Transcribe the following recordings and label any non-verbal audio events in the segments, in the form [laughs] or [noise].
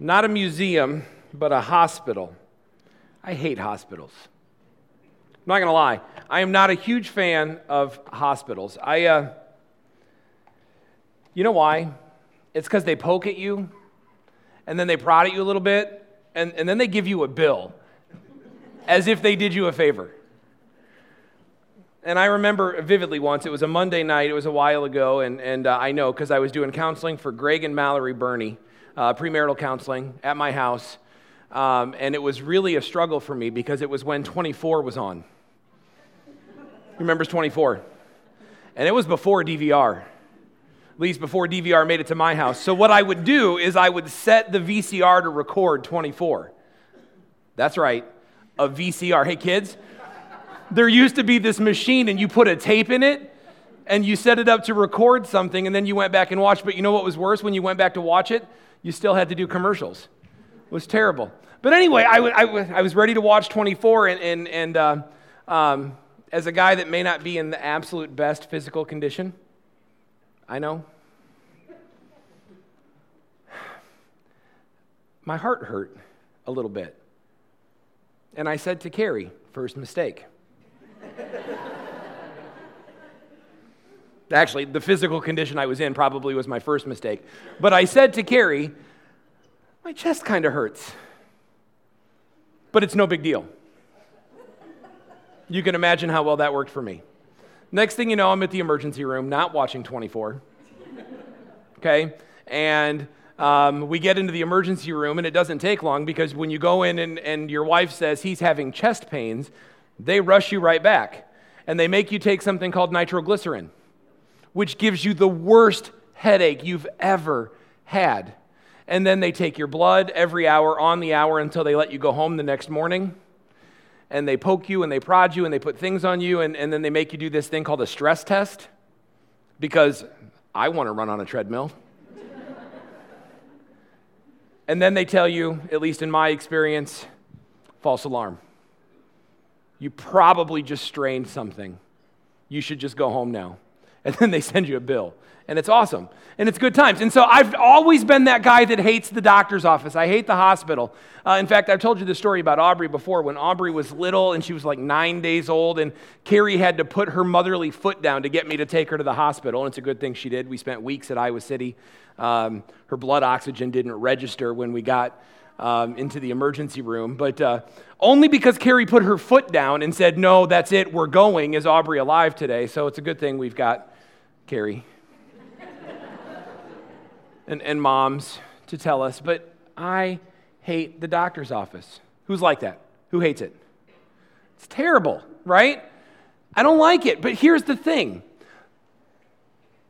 Not a museum, but a hospital. I hate hospitals. I'm not going to lie. I am not a huge fan of hospitals. I, uh, you know why? It's because they poke at you, and then they prod at you a little bit, and, and then they give you a bill as if they did you a favor. And I remember vividly once, it was a Monday night, it was a while ago, and, and uh, I know because I was doing counseling for Greg and Mallory Burney, uh, premarital counseling at my house. Um, and it was really a struggle for me because it was when 24 was on. Who remembers 24? And it was before DVR, at least before DVR made it to my house. So what I would do is I would set the VCR to record 24. That's right, a VCR. Hey, kids, there used to be this machine and you put a tape in it and you set it up to record something and then you went back and watched. But you know what was worse? When you went back to watch it, you still had to do commercials. It was terrible. But anyway, I, w- I, w- I was ready to watch 24, and, and, and uh, um, as a guy that may not be in the absolute best physical condition, I know. My heart hurt a little bit. And I said to Carrie, first mistake. Actually, the physical condition I was in probably was my first mistake. But I said to Carrie, My chest kind of hurts. But it's no big deal. You can imagine how well that worked for me. Next thing you know, I'm at the emergency room, not watching 24. Okay? And um, we get into the emergency room, and it doesn't take long because when you go in and, and your wife says he's having chest pains, they rush you right back. And they make you take something called nitroglycerin which gives you the worst headache you've ever had. And then they take your blood every hour on the hour until they let you go home the next morning. And they poke you and they prod you and they put things on you. And, and then they make you do this thing called a stress test because I want to run on a treadmill. [laughs] and then they tell you, at least in my experience, false alarm. You probably just strained something. You should just go home now [laughs] and then they send you a bill. And it's awesome. And it's good times. And so I've always been that guy that hates the doctor's office. I hate the hospital. Uh, in fact, I've told you the story about Aubrey before when Aubrey was little and she was like nine days old, and Carrie had to put her motherly foot down to get me to take her to the hospital. And it's a good thing she did. We spent weeks at Iowa City. Um, her blood oxygen didn't register when we got um, into the emergency room. But uh, only because Carrie put her foot down and said, No, that's it, we're going, is Aubrey alive today. So it's a good thing we've got Carrie, and, and moms to tell us, but I hate the doctor's office. Who's like that? Who hates it? It's terrible, right? I don't like it. But here's the thing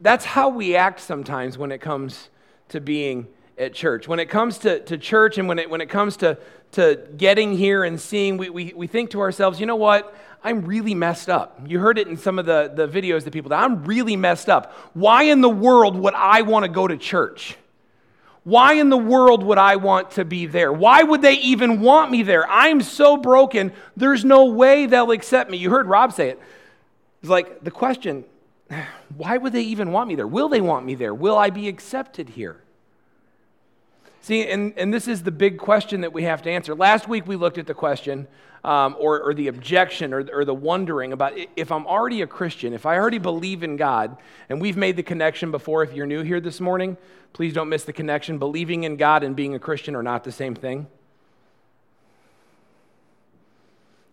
that's how we act sometimes when it comes to being at church. When it comes to, to church and when it, when it comes to, to getting here and seeing, we, we, we think to ourselves, you know what? I'm really messed up. You heard it in some of the, the videos that people did. I'm really messed up. Why in the world would I want to go to church? Why in the world would I want to be there? Why would they even want me there? I'm so broken, there's no way they'll accept me. You heard Rob say it. It's like the question [sighs] why would they even want me there? Will they want me there? Will I be accepted here? See, and, and this is the big question that we have to answer. Last week we looked at the question um, or, or the objection or, or the wondering about if I'm already a Christian, if I already believe in God, and we've made the connection before. If you're new here this morning, please don't miss the connection. Believing in God and being a Christian are not the same thing.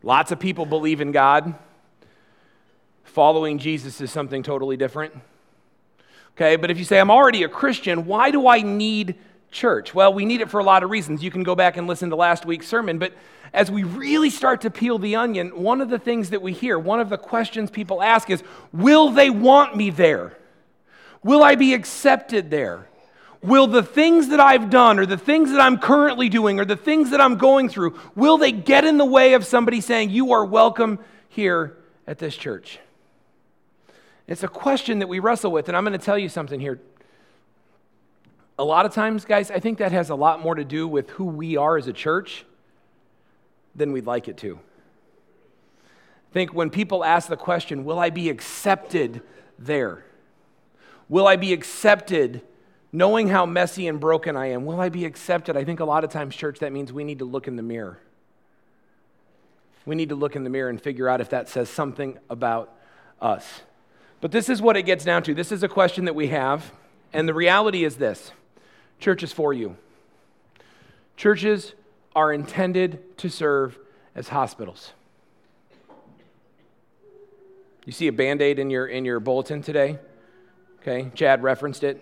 Lots of people believe in God. Following Jesus is something totally different. Okay, but if you say, I'm already a Christian, why do I need church? Well, we need it for a lot of reasons. You can go back and listen to last week's sermon, but as we really start to peel the onion, one of the things that we hear, one of the questions people ask is Will they want me there? Will I be accepted there? Will the things that I've done or the things that I'm currently doing or the things that I'm going through, will they get in the way of somebody saying, You are welcome here at this church? It's a question that we wrestle with, and I'm going to tell you something here a lot of times, guys, I think that has a lot more to do with who we are as a church than we'd like it to. I think when people ask the question, Will I be accepted there? Will I be accepted knowing how messy and broken I am, will I be accepted? I think a lot of times, church, that means we need to look in the mirror. We need to look in the mirror and figure out if that says something about us. But this is what it gets down to. This is a question that we have, and the reality is this church is for you. Churches are intended to serve as hospitals. You see a band aid in your, in your bulletin today? Okay, Chad referenced it.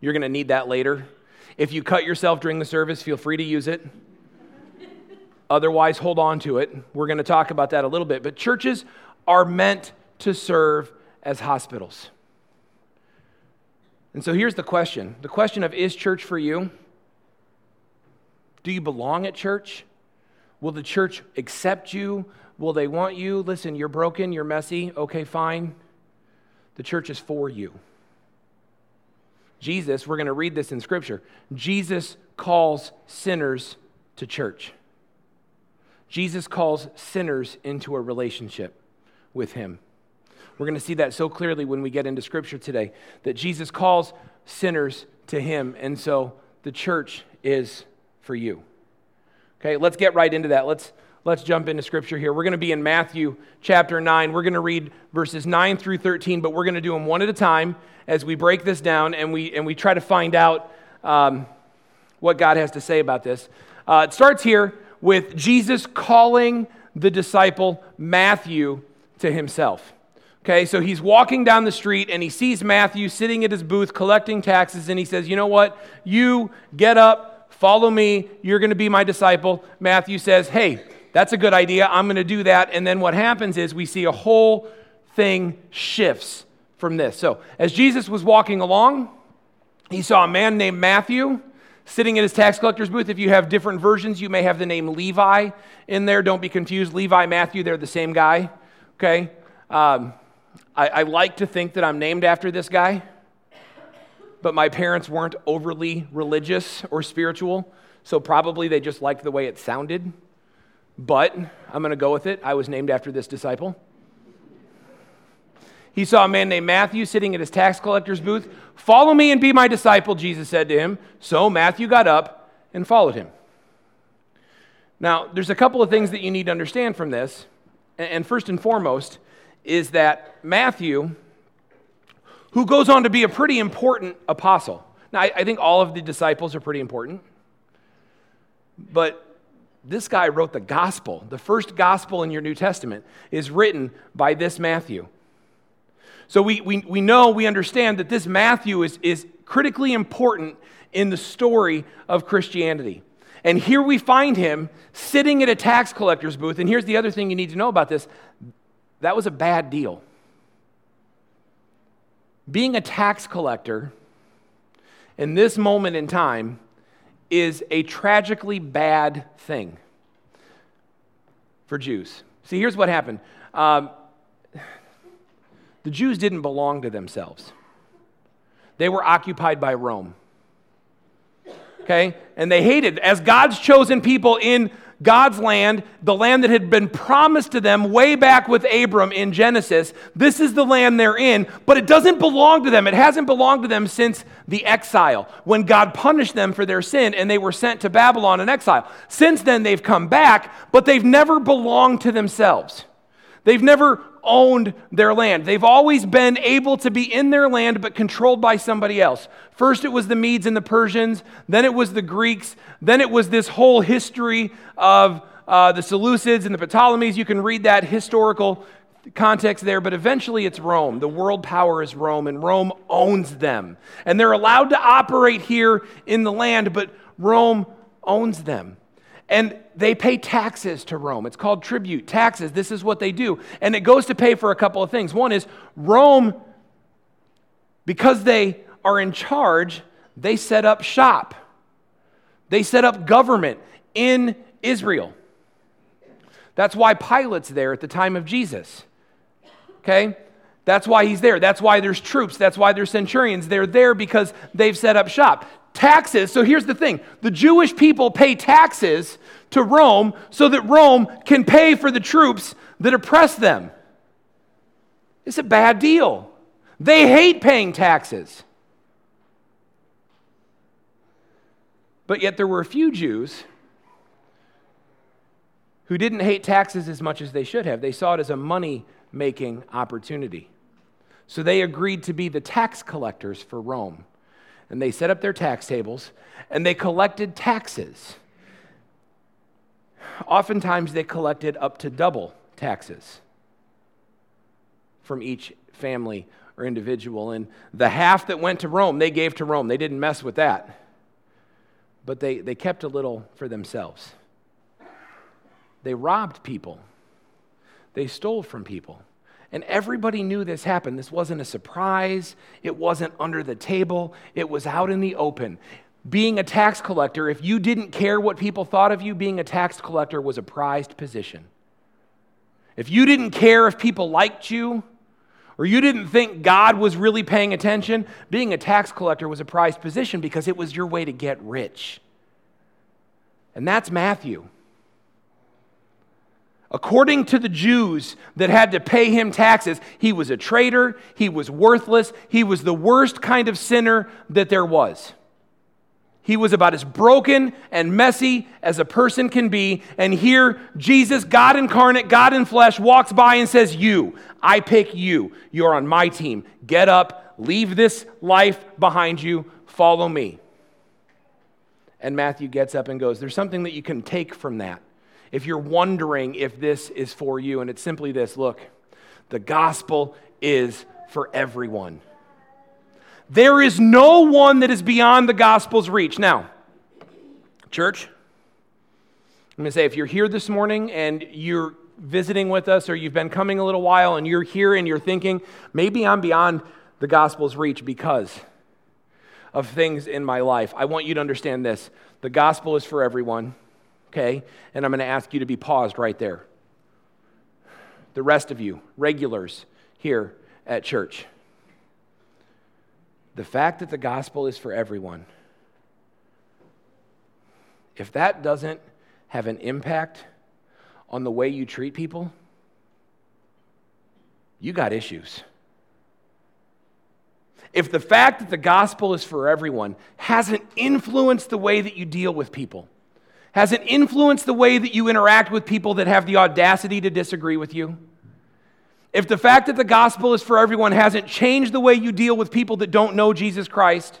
You're going to need that later. If you cut yourself during the service, feel free to use it. Otherwise, hold on to it. We're going to talk about that a little bit. But churches are meant to serve as hospitals. And so here's the question the question of is church for you? Do you belong at church? Will the church accept you? Will they want you? Listen, you're broken, you're messy. Okay, fine. The church is for you. Jesus, we're going to read this in Scripture. Jesus calls sinners to church. Jesus calls sinners into a relationship with Him. We're going to see that so clearly when we get into Scripture today that Jesus calls sinners to Him, and so the church is for you. Okay, let's get right into that. Let's, let's jump into Scripture here. We're going to be in Matthew chapter 9. We're going to read verses 9 through 13, but we're going to do them one at a time as we break this down and we, and we try to find out um, what God has to say about this. Uh, it starts here with Jesus calling the disciple Matthew to himself. Okay, so he's walking down the street and he sees Matthew sitting at his booth collecting taxes, and he says, You know what? You get up, follow me, you're going to be my disciple. Matthew says, Hey, that's a good idea. I'm going to do that. And then what happens is we see a whole thing shifts from this. So, as Jesus was walking along, he saw a man named Matthew sitting at his tax collector's booth. If you have different versions, you may have the name Levi in there. Don't be confused. Levi, Matthew, they're the same guy. Okay? Um, I, I like to think that I'm named after this guy, but my parents weren't overly religious or spiritual, so probably they just liked the way it sounded. But I'm going to go with it. I was named after this disciple. He saw a man named Matthew sitting at his tax collector's booth. Follow me and be my disciple, Jesus said to him. So Matthew got up and followed him. Now, there's a couple of things that you need to understand from this. And first and foremost, is that Matthew, who goes on to be a pretty important apostle. Now, I, I think all of the disciples are pretty important, but this guy wrote the gospel. The first gospel in your New Testament is written by this Matthew. So we, we, we know, we understand that this Matthew is, is critically important in the story of Christianity. And here we find him sitting at a tax collector's booth. And here's the other thing you need to know about this that was a bad deal. Being a tax collector in this moment in time is a tragically bad thing for Jews. See, here's what happened um, the Jews didn't belong to themselves, they were occupied by Rome. Okay? And they hated, as God's chosen people in God's land, the land that had been promised to them way back with Abram in Genesis. This is the land they're in, but it doesn't belong to them. It hasn't belonged to them since the exile, when God punished them for their sin and they were sent to Babylon in exile. Since then, they've come back, but they've never belonged to themselves. They've never owned their land. They've always been able to be in their land but controlled by somebody else. First, it was the Medes and the Persians, then it was the Greeks, then it was this whole history of uh, the Seleucids and the Ptolemies. You can read that historical context there, but eventually it's Rome. The world power is Rome, and Rome owns them. And they're allowed to operate here in the land, but Rome owns them. And they pay taxes to Rome. It's called tribute, taxes. This is what they do. And it goes to pay for a couple of things. One is Rome, because they are in charge, they set up shop, they set up government in Israel. That's why Pilate's there at the time of Jesus. Okay? That's why he's there. That's why there's troops. That's why there's centurions. They're there because they've set up shop taxes. So here's the thing the Jewish people pay taxes to Rome so that Rome can pay for the troops that oppress them. It's a bad deal. They hate paying taxes. But yet there were a few Jews who didn't hate taxes as much as they should have. They saw it as a money making opportunity. So they agreed to be the tax collectors for Rome. And they set up their tax tables and they collected taxes. Oftentimes, they collected up to double taxes from each family or individual. And the half that went to Rome, they gave to Rome. They didn't mess with that. But they, they kept a little for themselves. They robbed people, they stole from people. And everybody knew this happened. This wasn't a surprise. It wasn't under the table. It was out in the open. Being a tax collector, if you didn't care what people thought of you, being a tax collector was a prized position. If you didn't care if people liked you, or you didn't think God was really paying attention, being a tax collector was a prized position because it was your way to get rich. And that's Matthew. According to the Jews that had to pay him taxes, he was a traitor, he was worthless, he was the worst kind of sinner that there was. He was about as broken and messy as a person can be. And here, Jesus, God incarnate, God in flesh, walks by and says, You, I pick you. You're on my team. Get up, leave this life behind you, follow me. And Matthew gets up and goes, There's something that you can take from that if you're wondering if this is for you, and it's simply this look, the gospel is for everyone. There is no one that is beyond the gospel's reach. Now, church, I'm going to say if you're here this morning and you're visiting with us or you've been coming a little while and you're here and you're thinking, maybe I'm beyond the gospel's reach because of things in my life, I want you to understand this the gospel is for everyone okay? And I'm going to ask you to be paused right there. The rest of you, regulars here at church, the fact that the gospel is for everyone, if that doesn't have an impact on the way you treat people, you got issues. If the fact that the gospel is for everyone hasn't influenced the way that you deal with people, has it influenced the way that you interact with people that have the audacity to disagree with you? If the fact that the gospel is for everyone hasn't changed the way you deal with people that don't know Jesus Christ,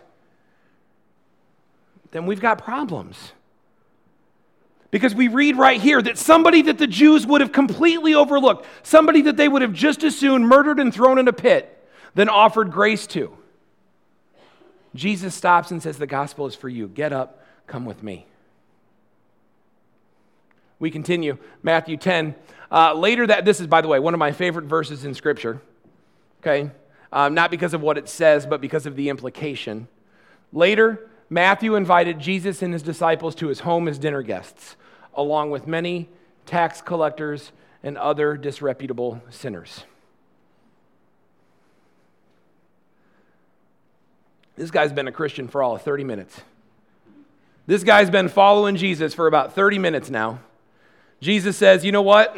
then we've got problems. Because we read right here that somebody that the Jews would have completely overlooked, somebody that they would have just as soon murdered and thrown in a pit, than offered grace to. Jesus stops and says, The gospel is for you. Get up, come with me. We continue, Matthew 10. Uh, later, that this is, by the way, one of my favorite verses in Scripture. Okay, um, not because of what it says, but because of the implication. Later, Matthew invited Jesus and his disciples to his home as dinner guests, along with many tax collectors and other disreputable sinners. This guy's been a Christian for all of 30 minutes. This guy's been following Jesus for about 30 minutes now. Jesus says, You know what?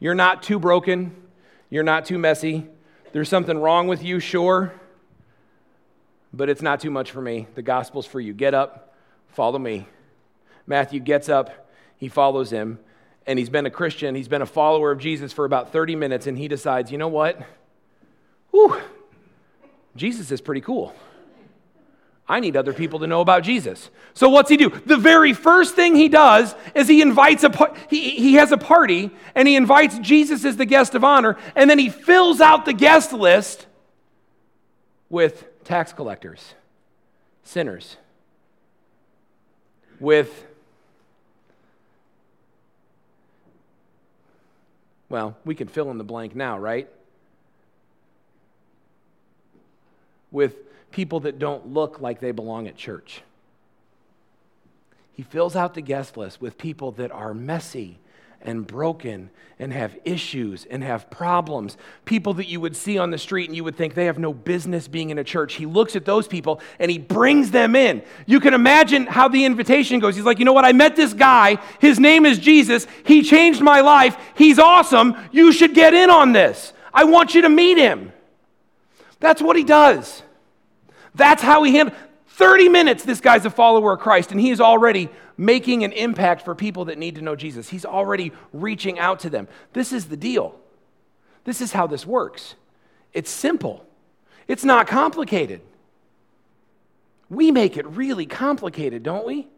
You're not too broken. You're not too messy. There's something wrong with you, sure, but it's not too much for me. The gospel's for you. Get up, follow me. Matthew gets up, he follows him, and he's been a Christian. He's been a follower of Jesus for about 30 minutes, and he decides, you know what? Whew, Jesus is pretty cool. I need other people to know about Jesus. So what's he do? The very first thing he does is he invites a he, he has a party and he invites Jesus as the guest of honor and then he fills out the guest list with tax collectors, sinners, with well, we can fill in the blank now, right? With people that don't look like they belong at church. He fills out the guest list with people that are messy and broken and have issues and have problems. People that you would see on the street and you would think they have no business being in a church. He looks at those people and he brings them in. You can imagine how the invitation goes. He's like, you know what? I met this guy. His name is Jesus. He changed my life. He's awesome. You should get in on this. I want you to meet him. That's what he does. That's how he handled. 30 minutes, this guy's a follower of Christ, and he is already making an impact for people that need to know Jesus. He's already reaching out to them. This is the deal. This is how this works. It's simple, it's not complicated. We make it really complicated, don't we?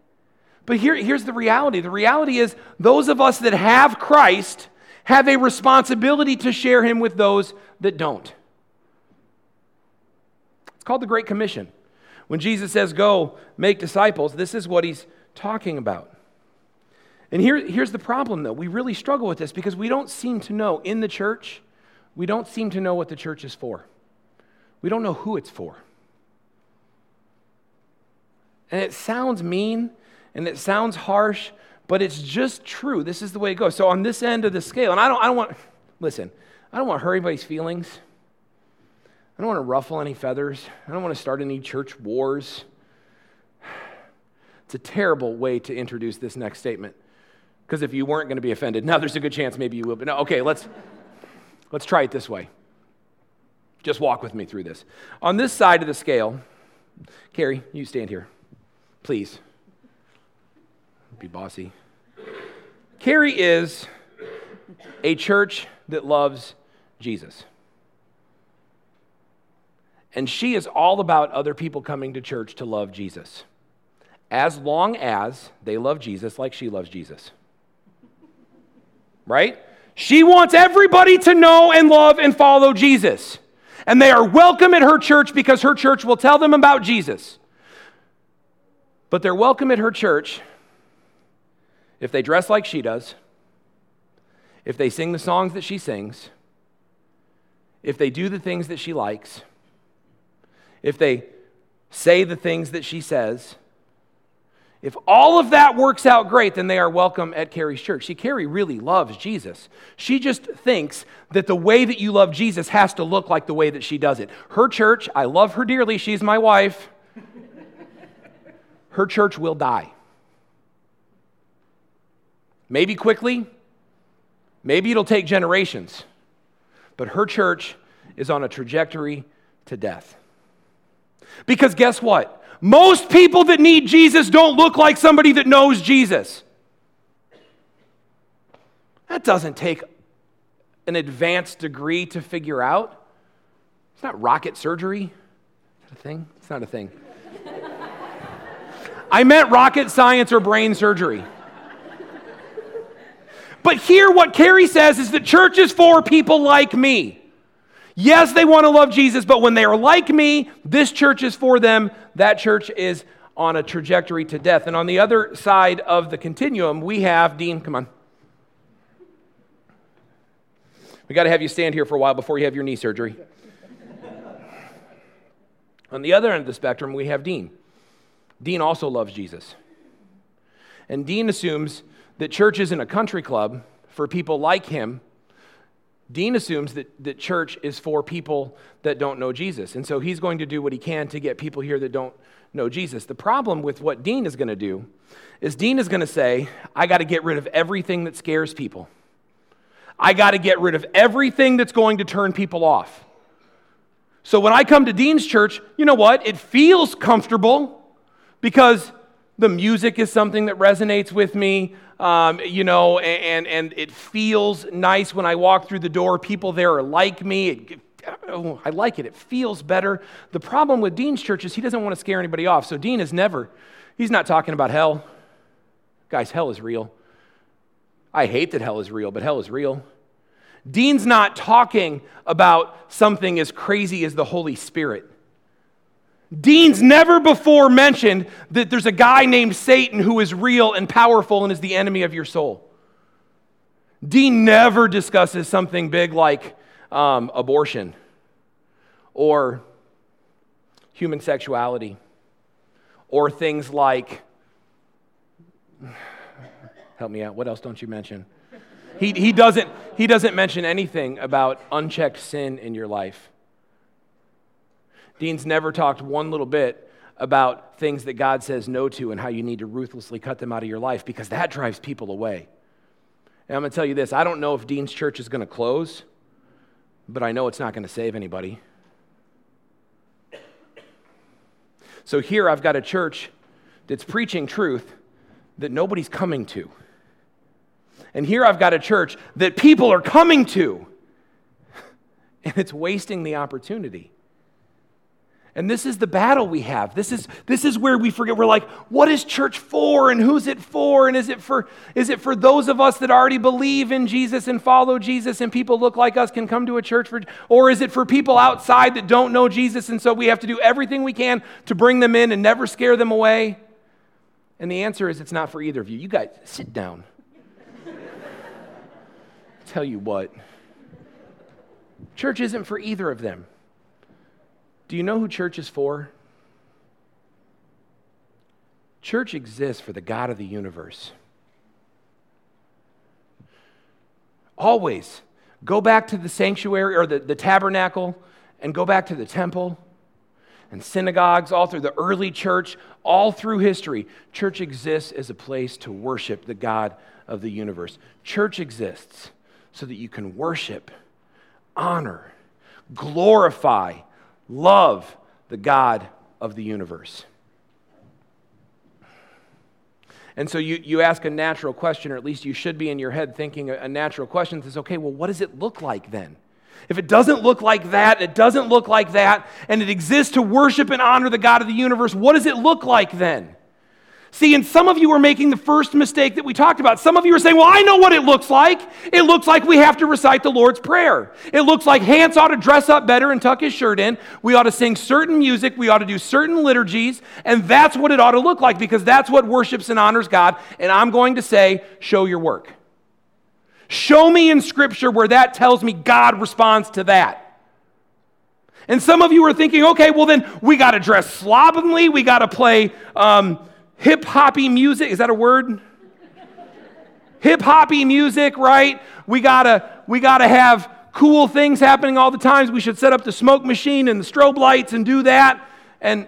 But here, here's the reality the reality is, those of us that have Christ have a responsibility to share him with those that don't. Called the Great Commission. When Jesus says, Go make disciples, this is what he's talking about. And here, here's the problem, though. We really struggle with this because we don't seem to know in the church, we don't seem to know what the church is for. We don't know who it's for. And it sounds mean and it sounds harsh, but it's just true. This is the way it goes. So, on this end of the scale, and I don't, I don't want, listen, I don't want to hurt anybody's feelings. I don't want to ruffle any feathers. I don't want to start any church wars. It's a terrible way to introduce this next statement. Because if you weren't going to be offended, now there's a good chance maybe you will. But no, okay, let's, let's try it this way. Just walk with me through this. On this side of the scale, Carrie, you stand here, please. Be bossy. Carrie is a church that loves Jesus. And she is all about other people coming to church to love Jesus as long as they love Jesus like she loves Jesus. Right? She wants everybody to know and love and follow Jesus. And they are welcome at her church because her church will tell them about Jesus. But they're welcome at her church if they dress like she does, if they sing the songs that she sings, if they do the things that she likes, if they say the things that she says, if all of that works out great, then they are welcome at Carrie's church. See, Carrie really loves Jesus. She just thinks that the way that you love Jesus has to look like the way that she does it. Her church, I love her dearly, she's my wife. Her church will die. Maybe quickly, maybe it'll take generations, but her church is on a trajectory to death. Because guess what? Most people that need Jesus don't look like somebody that knows Jesus. That doesn't take an advanced degree to figure out. It's not rocket surgery. Is that a thing? It's not a thing. I meant rocket science or brain surgery. But here, what Carrie says is that church is for people like me. Yes, they want to love Jesus, but when they are like me, this church is for them. That church is on a trajectory to death. And on the other side of the continuum, we have Dean, come on. We got to have you stand here for a while before you have your knee surgery. on the other end of the spectrum, we have Dean. Dean also loves Jesus. And Dean assumes that church isn't a country club for people like him Dean assumes that, that church is for people that don't know Jesus. And so he's going to do what he can to get people here that don't know Jesus. The problem with what Dean is going to do is Dean is going to say, I got to get rid of everything that scares people. I got to get rid of everything that's going to turn people off. So when I come to Dean's church, you know what? It feels comfortable because the music is something that resonates with me um, you know, and, and it feels nice when I walk through the door. People there are like me. It, oh, I like it. It feels better. The problem with Dean's church is he doesn't want to scare anybody off. So Dean is never, he's not talking about hell. Guys, hell is real. I hate that hell is real, but hell is real. Dean's not talking about something as crazy as the Holy Spirit. Dean's never before mentioned that there's a guy named Satan who is real and powerful and is the enemy of your soul. Dean never discusses something big like um, abortion or human sexuality or things like, help me out, what else don't you mention? He, he, doesn't, he doesn't mention anything about unchecked sin in your life. Dean's never talked one little bit about things that God says no to and how you need to ruthlessly cut them out of your life because that drives people away. And I'm going to tell you this I don't know if Dean's church is going to close, but I know it's not going to save anybody. So here I've got a church that's preaching truth that nobody's coming to. And here I've got a church that people are coming to. [laughs] And it's wasting the opportunity. And this is the battle we have. This is, this is where we forget. We're like, what is church for and who's it for? And is it for, is it for those of us that already believe in Jesus and follow Jesus and people look like us can come to a church for, or is it for people outside that don't know Jesus and so we have to do everything we can to bring them in and never scare them away? And the answer is it's not for either of you. You guys, sit down. [laughs] Tell you what, church isn't for either of them. Do you know who church is for? Church exists for the God of the universe. Always go back to the sanctuary or the, the tabernacle and go back to the temple and synagogues, all through the early church, all through history. Church exists as a place to worship the God of the universe. Church exists so that you can worship, honor, glorify, love the God of the universe. And so you, you ask a natural question, or at least you should be in your head thinking a, natural question says, okay, well, what does it look like then? If it doesn't look like that, it doesn't look like that, and it exists to worship and honor the God of the universe, what does it look like then? See, and some of you are making the first mistake that we talked about. Some of you are saying, Well, I know what it looks like. It looks like we have to recite the Lord's Prayer. It looks like Hans ought to dress up better and tuck his shirt in. We ought to sing certain music. We ought to do certain liturgies. And that's what it ought to look like because that's what worships and honors God. And I'm going to say, Show your work. Show me in Scripture where that tells me God responds to that. And some of you are thinking, okay, well, then we got to dress slovenly. We got to play. Um, hip hoppy music. Is that a word? hip hoppy music, right? We gotta, we gotta have cool things happening all the times. We should set up the smoke machine and the strobe lights and do that. And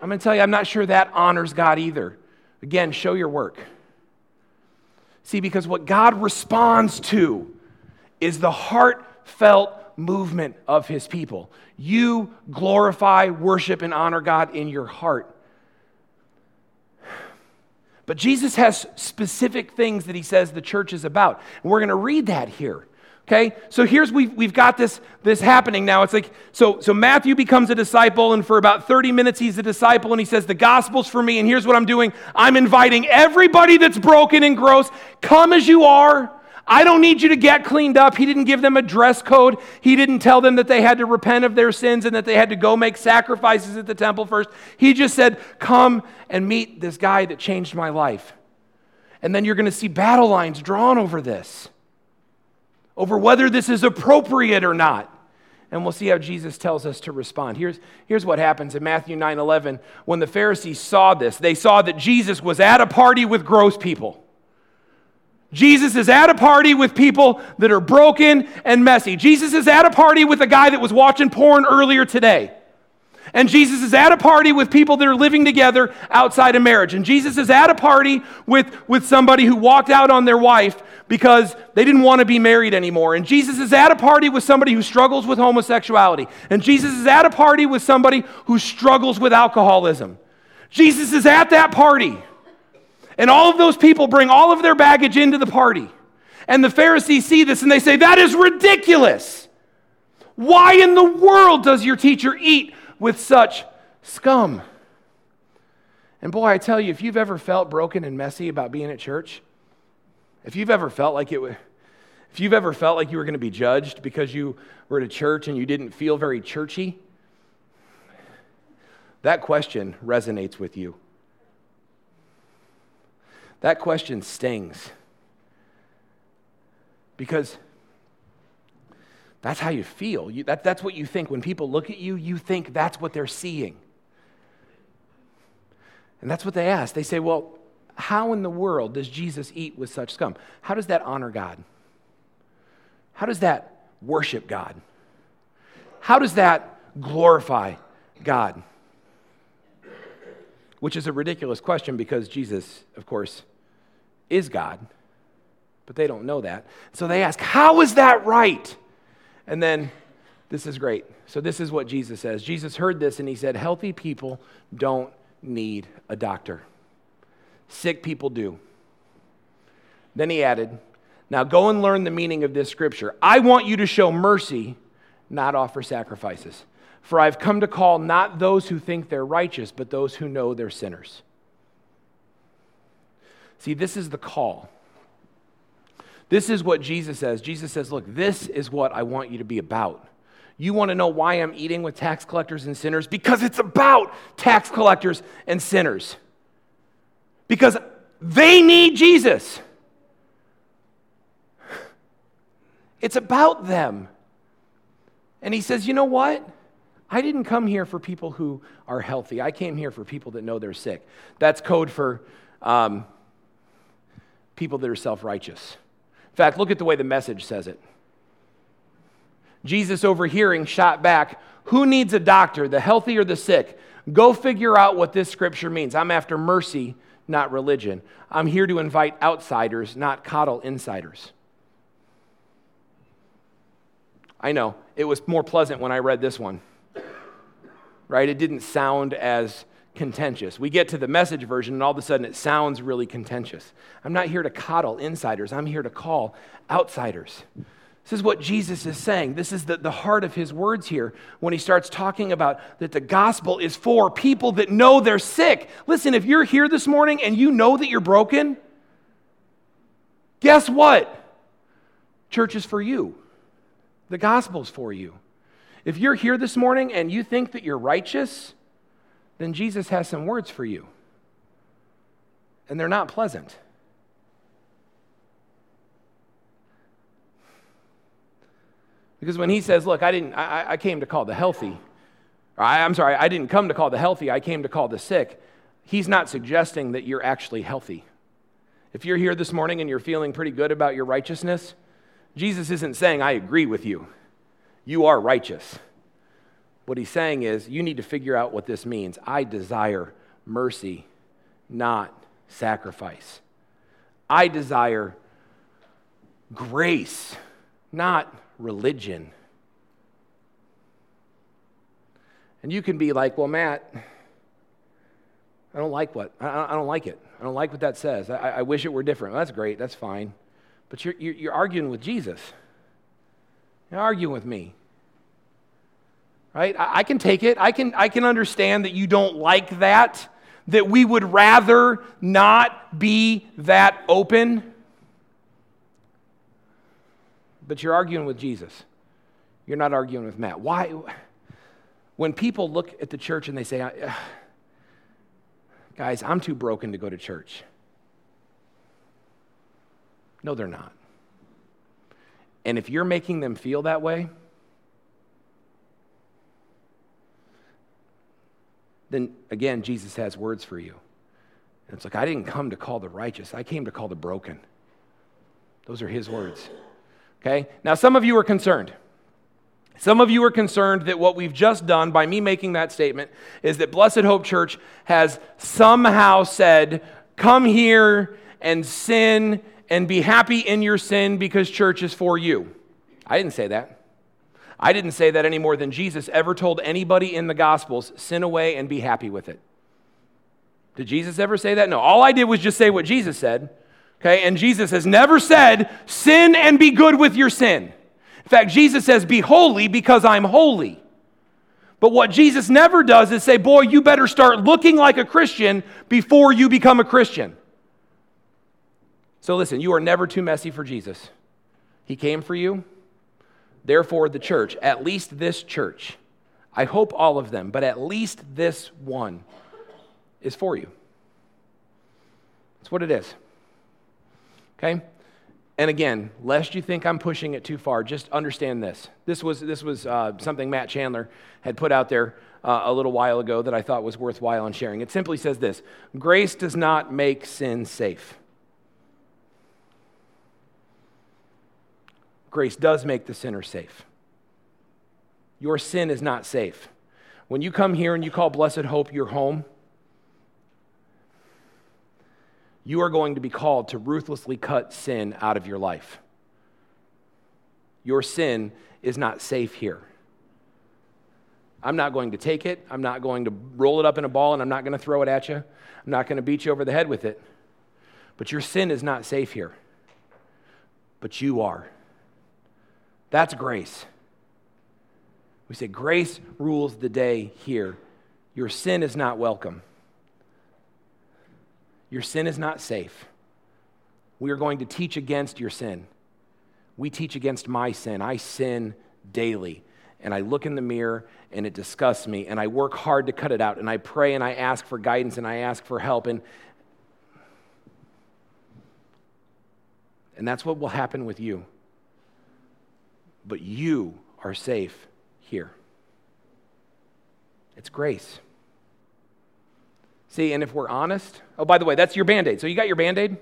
I'm gonna tell you, I'm not sure that honors God either. Again, show your work. See, because what God responds to is the heartfelt movement of his people. You glorify, worship, and honor God in your heart. But Jesus has specific things that he says the church is about. And we're going to read that here. Okay? So here's we've, we've got this, this happening now. It's like, so, so Matthew becomes a disciple, and for about 30 minutes he's a disciple, and he says, The gospel's for me, and here's what I'm doing. I'm inviting everybody that's broken and gross, come as you are. I don't need you to get cleaned up. He didn't give them a dress code. He didn't tell them that they had to repent of their sins and that they had to go make sacrifices at the temple first. He just said, Come and meet this guy that changed my life. And then you're going to see battle lines drawn over this, over whether this is appropriate or not. And we'll see how Jesus tells us to respond. Here's, here's what happens in Matthew 9 11. When the Pharisees saw this, they saw that Jesus was at a party with gross people. Jesus is at a party with people that are broken and messy. Jesus is at a party with a guy that was watching porn earlier today. And Jesus is at a party with people that are living together outside of marriage. And Jesus is at a party with, with somebody who walked out on their wife because they didn't want to be married anymore. And Jesus is at a party with somebody who struggles with homosexuality. And Jesus is at a party with somebody who struggles with alcoholism. Jesus is at that party. And all of those people bring all of their baggage into the party. And the Pharisees see this and they say, That is ridiculous. Why in the world does your teacher eat with such scum? And boy, I tell you, if you've ever felt broken and messy about being at church, if you've ever felt like it if you've ever felt like you were going to be judged because you were at a church and you didn't feel very churchy, that question resonates with you. That question stings. Because that's how you feel. You, that, that's what you think. When people look at you, you think that's what they're seeing. And that's what they ask. They say, Well, how in the world does Jesus eat with such scum? How does that honor God? How does that worship God? How does that glorify God? Which is a ridiculous question because Jesus, of course, is God, but they don't know that. So they ask, How is that right? And then This is great. So, this is what Jesus says. Jesus heard this and he said, Healthy people don't need a doctor, sick people do. Then he added, Now go and learn the meaning of this scripture. I want you to show mercy, not offer sacrifices. For I've come to call not those who think they're righteous, but those who know they're sinners. See, this is the call. This is what Jesus says. Jesus says, Look, this is what I want you to be about. You want to know why I'm eating with tax collectors and sinners? Because it's about tax collectors and sinners. Because they need Jesus. It's about them. And he says, You know what? I didn't come here for people who are healthy. I came here for people that know they're sick. That's code for um, people that are self righteous. In fact, look at the way the message says it. Jesus, overhearing, shot back, Who needs a doctor, the healthy or the sick? Go figure out what this scripture means. I'm after mercy, not religion. I'm here to invite outsiders, not coddle insiders. I know, it was more pleasant when I read this one, right? It didn't sound as contentious. We get to the message version, and all of a sudden it sounds really contentious. I'm not here to coddle insiders, I'm here to call outsiders. This is what Jesus is saying. This is the, the heart of his words here when he starts talking about that the gospel is for people that know they're sick. Listen, if you're here this morning and you know that you're broken, guess what? Church is for you. The gospel's for you. If you're here this morning and you think that you're righteous, then Jesus has some words for you. And they're not pleasant. Because when he says, Look, I, didn't, I, I came to call the healthy, or I, I'm sorry, I didn't come to call the healthy, I came to call the sick, he's not suggesting that you're actually healthy. If you're here this morning and you're feeling pretty good about your righteousness, Jesus isn't saying, I agree with you. You are righteous. What he's saying is, you need to figure out what this means. I desire mercy, not sacrifice. I desire grace, not religion. And you can be like, well, Matt, I don't like what? I, don't like it. I don't like what that says. I, I wish it were different. Well, that's great. That's fine. But you're, you're, you're arguing with Jesus. You're arguing with me. Right? I, I can take it. I can, I can understand that you don't like that, that we would rather not be that open. But you're arguing with Jesus. You're not arguing with Matt. Why? When people look at the church and they say, uh, guys, I'm too broken to go to church. No, they're not. And if you're making them feel that way, then again, Jesus has words for you. And it's like, I didn't come to call the righteous, I came to call the broken. Those are his words. Okay? Now, some of you are concerned. Some of you are concerned that what we've just done by me making that statement is that Blessed Hope Church has somehow said, Come here and sin and be happy in your sin because church is for you. I didn't say that. I didn't say that any more than Jesus ever told anybody in the Gospels, sin away and be happy with it. Did Jesus ever say that? No. All I did was just say what Jesus said. Okay, and Jesus has never said, sin and be good with your sin. In fact, Jesus says, be holy because I'm holy. But what Jesus never does is say, boy, you better start looking like a Christian before you become a Christian. So listen, you are never too messy for Jesus. He came for you. Therefore, the church, at least this church, I hope all of them, but at least this one is for you. That's what it is. Okay? And again, lest you think I'm pushing it too far, just understand this. This was, this was uh, something Matt Chandler had put out there uh, a little while ago that I thought was worthwhile in sharing. It simply says this Grace does not make sin safe. Grace does make the sinner safe. Your sin is not safe. When you come here and you call Blessed Hope your home, you are going to be called to ruthlessly cut sin out of your life. Your sin is not safe here. I'm not going to take it. I'm not going to roll it up in a ball and I'm not going to throw it at you. I'm not going to beat you over the head with it. But your sin is not safe here. But you are. That's grace. We say grace rules the day here. Your sin is not welcome. Your sin is not safe. We are going to teach against your sin. We teach against my sin. I sin daily. And I look in the mirror and it disgusts me. And I work hard to cut it out. And I pray and I ask for guidance and I ask for help. And, and that's what will happen with you. But you are safe here. It's grace. See, and if we're honest, oh, by the way, that's your band aid. So you got your band aid?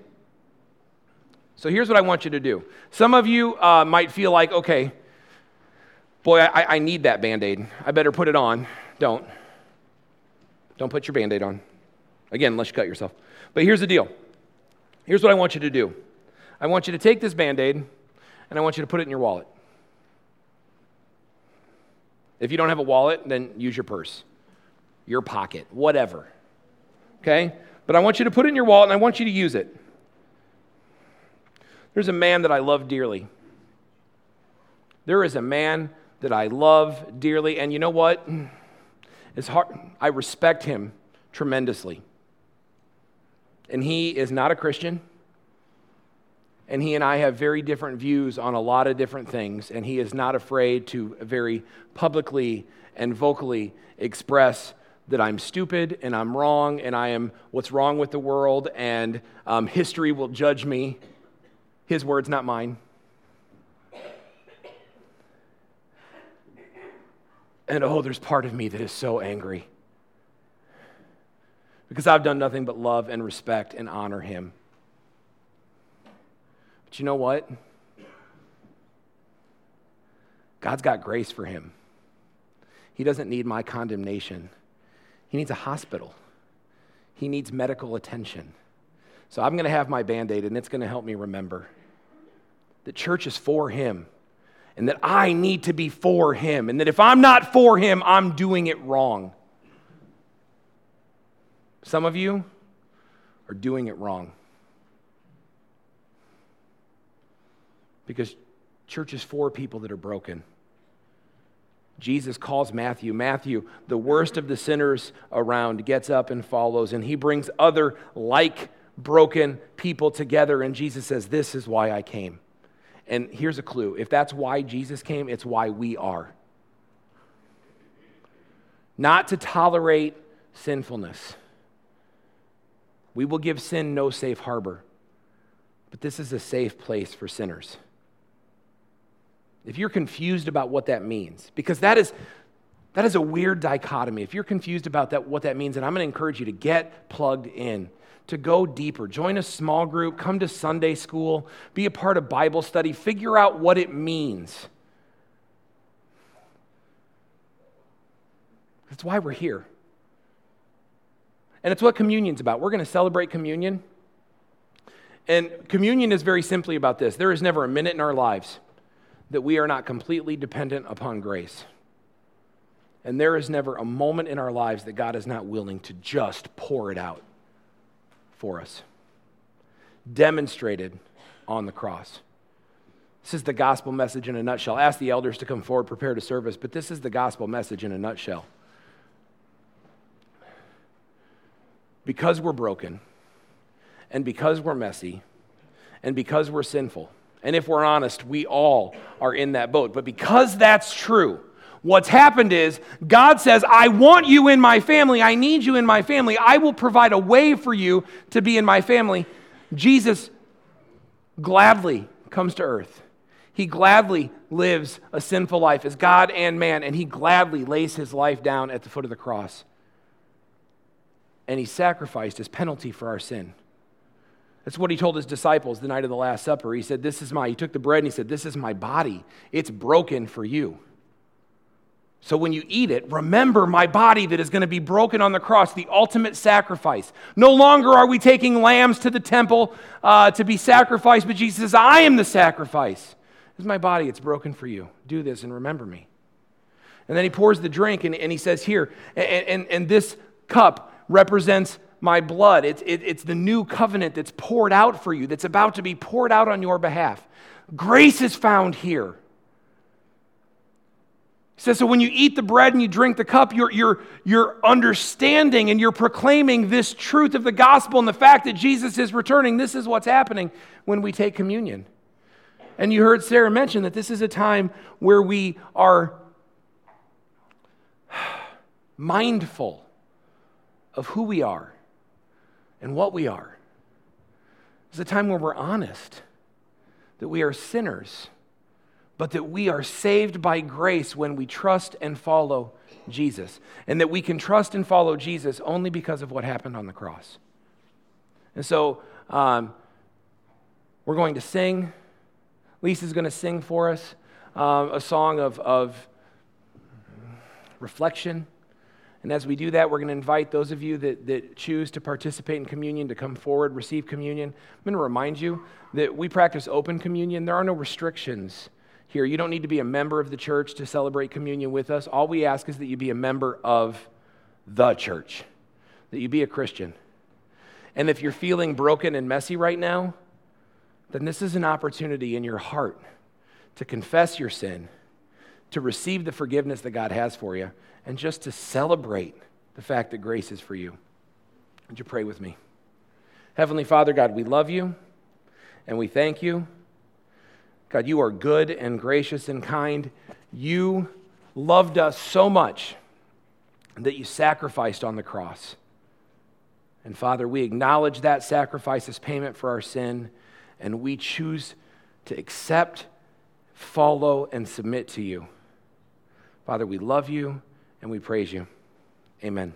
So here's what I want you to do. Some of you uh, might feel like, okay, boy, I, I need that band aid. I better put it on. Don't. Don't put your band aid on. Again, unless you cut yourself. But here's the deal. Here's what I want you to do I want you to take this band aid and I want you to put it in your wallet. If you don't have a wallet, then use your purse, your pocket, whatever. Okay? But I want you to put it in your wallet and I want you to use it. There's a man that I love dearly. There is a man that I love dearly, and you know what? It's hard. I respect him tremendously. And he is not a Christian. And he and I have very different views on a lot of different things, and he is not afraid to very publicly and vocally express that I'm stupid and I'm wrong and I am what's wrong with the world and um, history will judge me. His words, not mine. And oh, there's part of me that is so angry because I've done nothing but love and respect and honor him. But you know what? God's got grace for him. He doesn't need my condemnation. He needs a hospital. He needs medical attention. So I'm going to have my band aid, and it's going to help me remember that church is for him and that I need to be for him, and that if I'm not for him, I'm doing it wrong. Some of you are doing it wrong. Because church is for people that are broken. Jesus calls Matthew. Matthew, the worst of the sinners around, gets up and follows, and he brings other like broken people together. And Jesus says, This is why I came. And here's a clue if that's why Jesus came, it's why we are. Not to tolerate sinfulness. We will give sin no safe harbor, but this is a safe place for sinners. If you're confused about what that means, because that is, that is a weird dichotomy. If you're confused about that, what that means, and I'm going to encourage you to get plugged in to go deeper. Join a small group, come to Sunday school, be a part of Bible study, figure out what it means. That's why we're here. And it's what communion's about. We're going to celebrate communion. And communion is very simply about this there is never a minute in our lives that we are not completely dependent upon grace. And there is never a moment in our lives that God is not willing to just pour it out for us, demonstrated on the cross. This is the gospel message in a nutshell. Ask the elders to come forward, prepare to service, but this is the gospel message in a nutshell. Because we're broken, and because we're messy, and because we're sinful, and if we're honest, we all are in that boat. But because that's true, What's happened is God says, I want you in my family. I need you in my family. I will provide a way for you to be in my family. Jesus gladly comes to earth. He gladly lives a sinful life as God and man, and he gladly lays his life down at the foot of the cross. And he sacrificed as penalty for our sin. That's what he told his disciples the night of the Last Supper. He said, This is my, he took the bread and he said, This is my body. It's broken for you. So when you eat it, remember my body that is going to be broken on the cross, the ultimate sacrifice. No longer are we taking lambs to the temple uh, to be sacrificed, but Jesus says, I am the sacrifice. This is my body, it's broken for you. Do this and remember me. And then he pours the drink and, and he says, Here, and, and, and this cup represents my blood. It's, it, it's the new covenant that's poured out for you, that's about to be poured out on your behalf. Grace is found here. He says, so when you eat the bread and you drink the cup, you're, you're, you're understanding and you're proclaiming this truth of the gospel and the fact that Jesus is returning. This is what's happening when we take communion. And you heard Sarah mention that this is a time where we are [sighs] mindful of who we are and what we are. It's a time where we're honest that we are sinners, but that we are saved by grace when we trust and follow Jesus, and that we can trust and follow Jesus only because of what happened on the cross. And so um, we're going to sing. Lisa's going to sing for us um, a song of, of reflection. And as we do that, we're going to invite those of you that, that choose to participate in communion to come forward, receive communion. I'm going to remind you that we practice open communion. There are no restrictions here. You don't need to be a member of the church to celebrate communion with us. All we ask is that you be a member of the church, that you be a Christian. And if you're feeling broken and messy right now, then this is an opportunity in your heart to confess your sin, to receive the forgiveness that God has for you and just to celebrate the fact that grace is for you. Would you pray with me? Heavenly Father, God, we love you and we thank you. God, you are good and gracious and kind. You loved us so much that you sacrificed on the cross. And Father, we acknowledge that sacrifice as payment for our sin, and we choose to accept, follow, and submit to you. Father, we love you and we praise you. Amen.